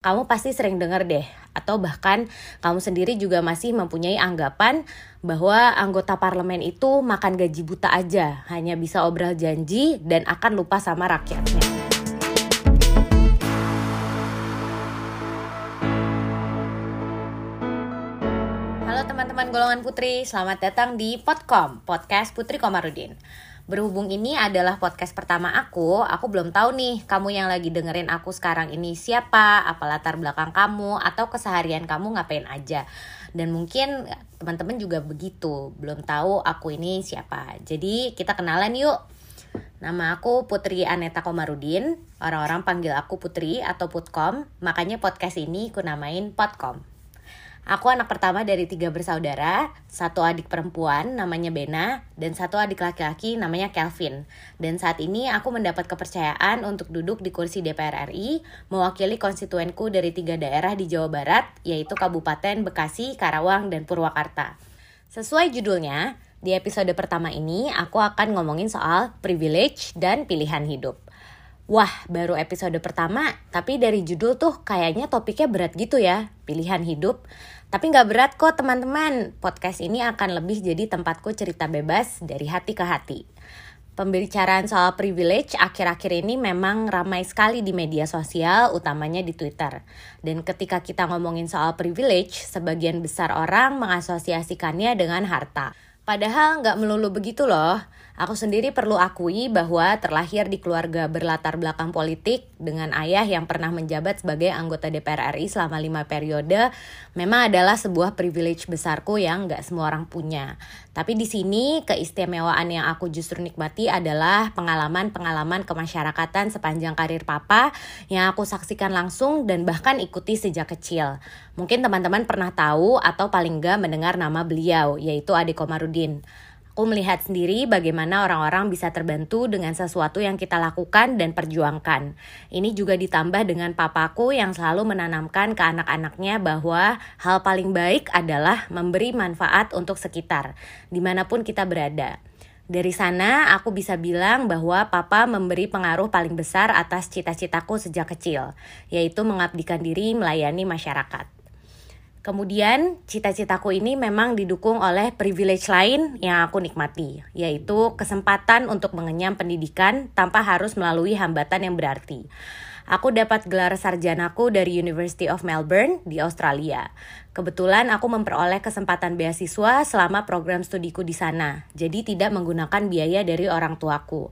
Kamu pasti sering dengar deh, atau bahkan kamu sendiri juga masih mempunyai anggapan bahwa anggota parlemen itu makan gaji buta aja, hanya bisa obrol janji dan akan lupa sama rakyatnya. Halo teman-teman golongan putri, selamat datang di Podcom, podcast Putri Komarudin. Berhubung ini adalah podcast pertama aku, aku belum tahu nih kamu yang lagi dengerin aku sekarang ini siapa, apa latar belakang kamu, atau keseharian kamu ngapain aja. Dan mungkin teman-teman juga begitu, belum tahu aku ini siapa. Jadi kita kenalan yuk. Nama aku Putri Aneta Komarudin, orang-orang panggil aku Putri atau Putkom, makanya podcast ini aku namain Podcom. Aku anak pertama dari tiga bersaudara, satu adik perempuan namanya Bena, dan satu adik laki-laki namanya Kelvin. Dan saat ini aku mendapat kepercayaan untuk duduk di kursi DPR RI, mewakili konstituenku dari tiga daerah di Jawa Barat, yaitu Kabupaten Bekasi, Karawang, dan Purwakarta. Sesuai judulnya, di episode pertama ini aku akan ngomongin soal privilege dan pilihan hidup. Wah, baru episode pertama, tapi dari judul tuh kayaknya topiknya berat gitu ya, pilihan hidup. Tapi nggak berat kok teman-teman, podcast ini akan lebih jadi tempatku cerita bebas dari hati ke hati. Pembicaraan soal privilege akhir-akhir ini memang ramai sekali di media sosial, utamanya di Twitter. Dan ketika kita ngomongin soal privilege, sebagian besar orang mengasosiasikannya dengan harta. Padahal nggak melulu begitu loh. Aku sendiri perlu akui bahwa terlahir di keluarga berlatar belakang politik dengan ayah yang pernah menjabat sebagai anggota DPR RI selama lima periode memang adalah sebuah privilege besarku yang nggak semua orang punya. Tapi di sini keistimewaan yang aku justru nikmati adalah pengalaman-pengalaman kemasyarakatan sepanjang karir papa yang aku saksikan langsung dan bahkan ikuti sejak kecil. Mungkin teman-teman pernah tahu atau paling nggak mendengar nama beliau yaitu Ade Komarudin. Aku melihat sendiri bagaimana orang-orang bisa terbantu dengan sesuatu yang kita lakukan dan perjuangkan. Ini juga ditambah dengan papaku yang selalu menanamkan ke anak-anaknya bahwa hal paling baik adalah memberi manfaat untuk sekitar, di mana pun kita berada. Dari sana aku bisa bilang bahwa papa memberi pengaruh paling besar atas cita-citaku sejak kecil, yaitu mengabdikan diri melayani masyarakat. Kemudian cita-citaku ini memang didukung oleh privilege lain yang aku nikmati, yaitu kesempatan untuk mengenyam pendidikan tanpa harus melalui hambatan yang berarti. Aku dapat gelar sarjanaku dari University of Melbourne di Australia. Kebetulan aku memperoleh kesempatan beasiswa selama program studiku di sana, jadi tidak menggunakan biaya dari orang tuaku.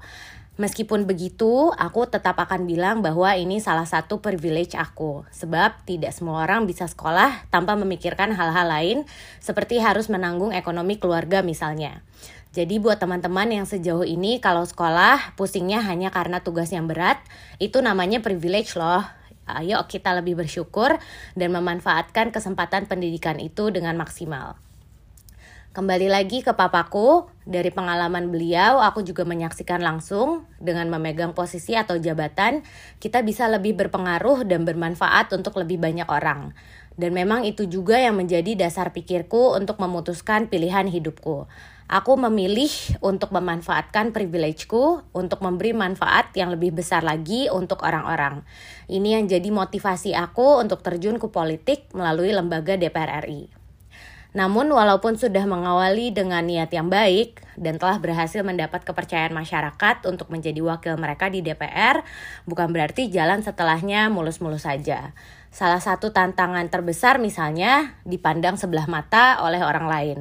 Meskipun begitu, aku tetap akan bilang bahwa ini salah satu privilege aku, sebab tidak semua orang bisa sekolah tanpa memikirkan hal-hal lain, seperti harus menanggung ekonomi keluarga misalnya. Jadi buat teman-teman yang sejauh ini kalau sekolah pusingnya hanya karena tugas yang berat, itu namanya privilege loh. Ayo kita lebih bersyukur dan memanfaatkan kesempatan pendidikan itu dengan maksimal. Kembali lagi ke papaku, dari pengalaman beliau aku juga menyaksikan langsung dengan memegang posisi atau jabatan, kita bisa lebih berpengaruh dan bermanfaat untuk lebih banyak orang. Dan memang itu juga yang menjadi dasar pikirku untuk memutuskan pilihan hidupku. Aku memilih untuk memanfaatkan privilegeku untuk memberi manfaat yang lebih besar lagi untuk orang-orang. Ini yang jadi motivasi aku untuk terjun ke politik melalui lembaga DPR RI. Namun walaupun sudah mengawali dengan niat yang baik dan telah berhasil mendapat kepercayaan masyarakat untuk menjadi wakil mereka di DPR, bukan berarti jalan setelahnya mulus-mulus saja. Salah satu tantangan terbesar misalnya dipandang sebelah mata oleh orang lain.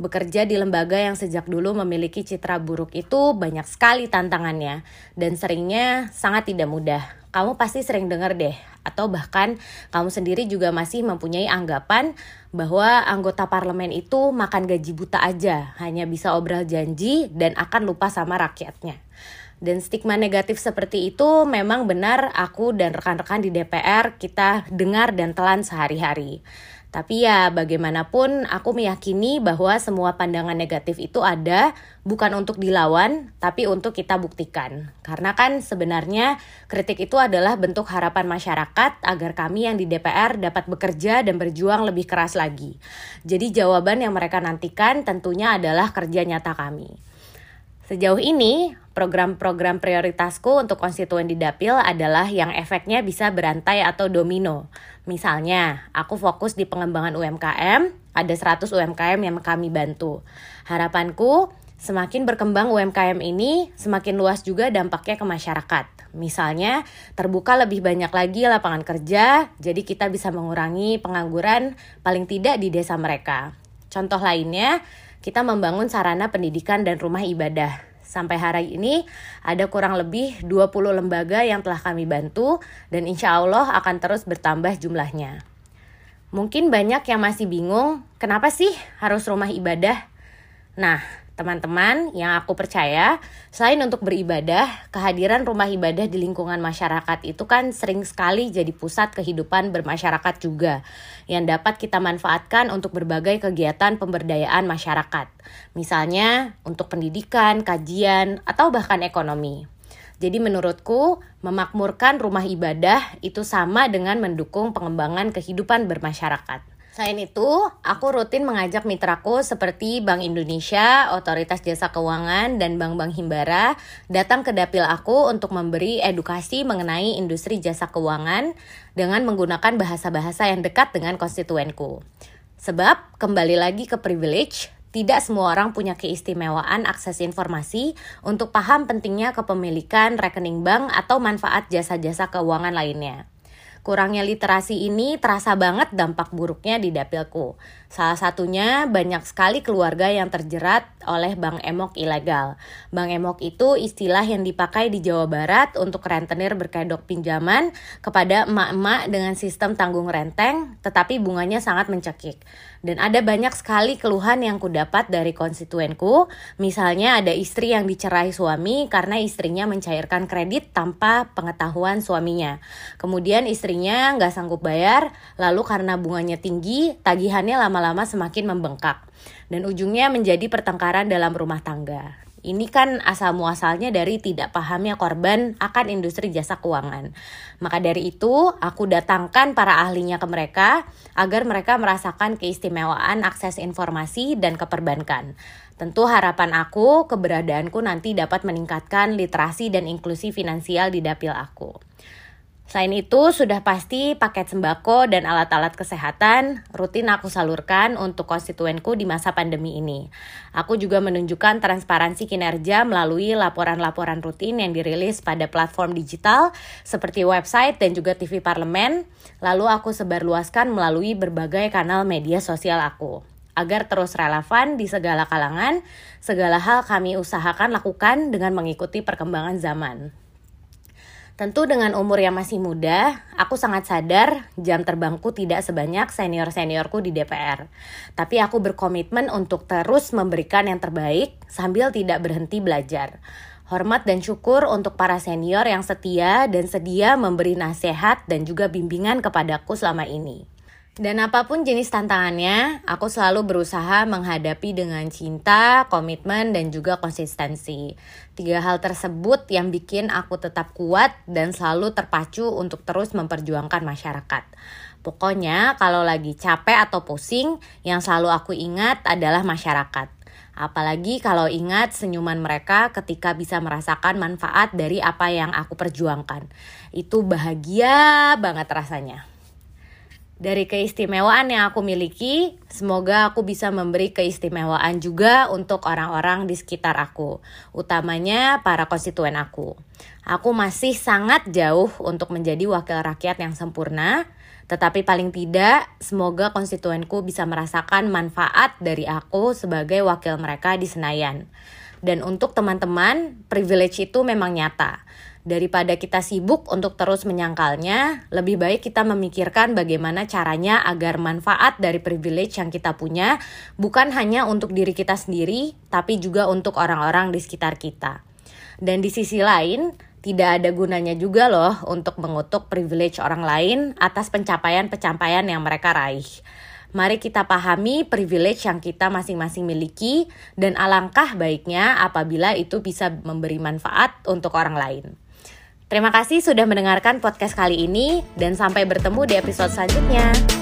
Bekerja di lembaga yang sejak dulu memiliki citra buruk itu banyak sekali tantangannya dan seringnya sangat tidak mudah. Kamu pasti sering dengar deh atau bahkan kamu sendiri juga masih mempunyai anggapan bahwa anggota parlemen itu makan gaji buta aja, hanya bisa obrol janji dan akan lupa sama rakyatnya. Dan stigma negatif seperti itu memang benar aku dan rekan-rekan di DPR kita dengar dan telan sehari-hari. Tapi ya bagaimanapun aku meyakini bahwa semua pandangan negatif itu ada bukan untuk dilawan tapi untuk kita buktikan. Karena kan sebenarnya kritik itu adalah bentuk harapan masyarakat agar kami yang di DPR dapat bekerja dan berjuang lebih keras lagi. Jadi jawaban yang mereka nantikan tentunya adalah kerja nyata kami. Sejauh ini, program-program prioritasku untuk konstituen di Dapil adalah yang efeknya bisa berantai atau domino. Misalnya, aku fokus di pengembangan UMKM, ada 100 UMKM yang kami bantu. Harapanku, semakin berkembang UMKM ini, semakin luas juga dampaknya ke masyarakat. Misalnya, terbuka lebih banyak lagi lapangan kerja, jadi kita bisa mengurangi pengangguran paling tidak di desa mereka. Contoh lainnya, kita membangun sarana pendidikan dan rumah ibadah. Sampai hari ini ada kurang lebih 20 lembaga yang telah kami bantu dan insya Allah akan terus bertambah jumlahnya. Mungkin banyak yang masih bingung, kenapa sih harus rumah ibadah? Nah, teman-teman yang aku percaya, selain untuk beribadah, kehadiran rumah ibadah di lingkungan masyarakat itu kan sering sekali jadi pusat kehidupan bermasyarakat juga, yang dapat kita manfaatkan untuk berbagai kegiatan pemberdayaan masyarakat, misalnya untuk pendidikan, kajian, atau bahkan ekonomi. Jadi menurutku, memakmurkan rumah ibadah itu sama dengan mendukung pengembangan kehidupan bermasyarakat. Selain itu, aku rutin mengajak mitraku seperti Bank Indonesia, Otoritas Jasa Keuangan, dan Bank-Bank Himbara datang ke dapil aku untuk memberi edukasi mengenai industri jasa keuangan dengan menggunakan bahasa-bahasa yang dekat dengan konstituenku. Sebab, kembali lagi ke privilege, tidak semua orang punya keistimewaan akses informasi untuk paham pentingnya kepemilikan rekening bank atau manfaat jasa-jasa keuangan lainnya. Kurangnya literasi ini terasa banget dampak buruknya di dapilku. Salah satunya banyak sekali keluarga yang terjerat oleh bank emok ilegal. Bank emok itu istilah yang dipakai di Jawa Barat untuk rentenir berkedok pinjaman kepada emak-emak dengan sistem tanggung renteng, tetapi bunganya sangat mencekik. Dan ada banyak sekali keluhan yang kudapat dari konstituenku, misalnya ada istri yang dicerai suami karena istrinya mencairkan kredit tanpa pengetahuan suaminya. Kemudian istrinya nggak sanggup bayar, lalu karena bunganya tinggi, tagihannya lama-lama semakin membengkak. Dan ujungnya menjadi pertengkaran dalam rumah tangga. Ini kan asal muasalnya dari tidak pahamnya korban akan industri jasa keuangan. Maka dari itu, aku datangkan para ahlinya ke mereka agar mereka merasakan keistimewaan akses informasi dan keperbankan. Tentu harapan aku, keberadaanku nanti dapat meningkatkan literasi dan inklusi finansial di dapil aku. Selain itu, sudah pasti paket sembako dan alat-alat kesehatan rutin aku salurkan untuk konstituenku di masa pandemi ini. Aku juga menunjukkan transparansi kinerja melalui laporan-laporan rutin yang dirilis pada platform digital seperti website dan juga TV parlemen. Lalu aku sebarluaskan melalui berbagai kanal media sosial aku agar terus relevan di segala kalangan, segala hal kami usahakan lakukan dengan mengikuti perkembangan zaman. Tentu dengan umur yang masih muda, aku sangat sadar jam terbangku tidak sebanyak senior-seniorku di DPR. Tapi aku berkomitmen untuk terus memberikan yang terbaik sambil tidak berhenti belajar. Hormat dan syukur untuk para senior yang setia dan sedia memberi nasihat dan juga bimbingan kepadaku selama ini. Dan apa pun jenis tantangannya, aku selalu berusaha menghadapi dengan cinta, komitmen, dan juga konsistensi. Tiga hal tersebut yang bikin aku tetap kuat dan selalu terpacu untuk terus memperjuangkan masyarakat. Pokoknya, kalau lagi capek atau pusing, yang selalu aku ingat adalah masyarakat. Apalagi kalau ingat senyuman mereka ketika bisa merasakan manfaat dari apa yang aku perjuangkan. Itu bahagia banget rasanya. Dari keistimewaan yang aku miliki, semoga aku bisa memberi keistimewaan juga untuk orang-orang di sekitar aku, utamanya para konstituen aku. Aku masih sangat jauh untuk menjadi wakil rakyat yang sempurna, tetapi paling tidak, semoga konstituenku bisa merasakan manfaat dari aku sebagai wakil mereka di Senayan. Dan untuk teman-teman, privilege itu memang nyata daripada kita sibuk untuk terus menyangkalnya, lebih baik kita memikirkan bagaimana caranya agar manfaat dari privilege yang kita punya bukan hanya untuk diri kita sendiri, tapi juga untuk orang-orang di sekitar kita. Dan di sisi lain, tidak ada gunanya juga loh untuk mengutuk privilege orang lain atas pencapaian-pencapaian yang mereka raih. Mari kita pahami privilege yang kita masing-masing miliki dan alangkah baiknya apabila itu bisa memberi manfaat untuk orang lain. Terima kasih sudah mendengarkan podcast kali ini dan sampai bertemu di episode selanjutnya.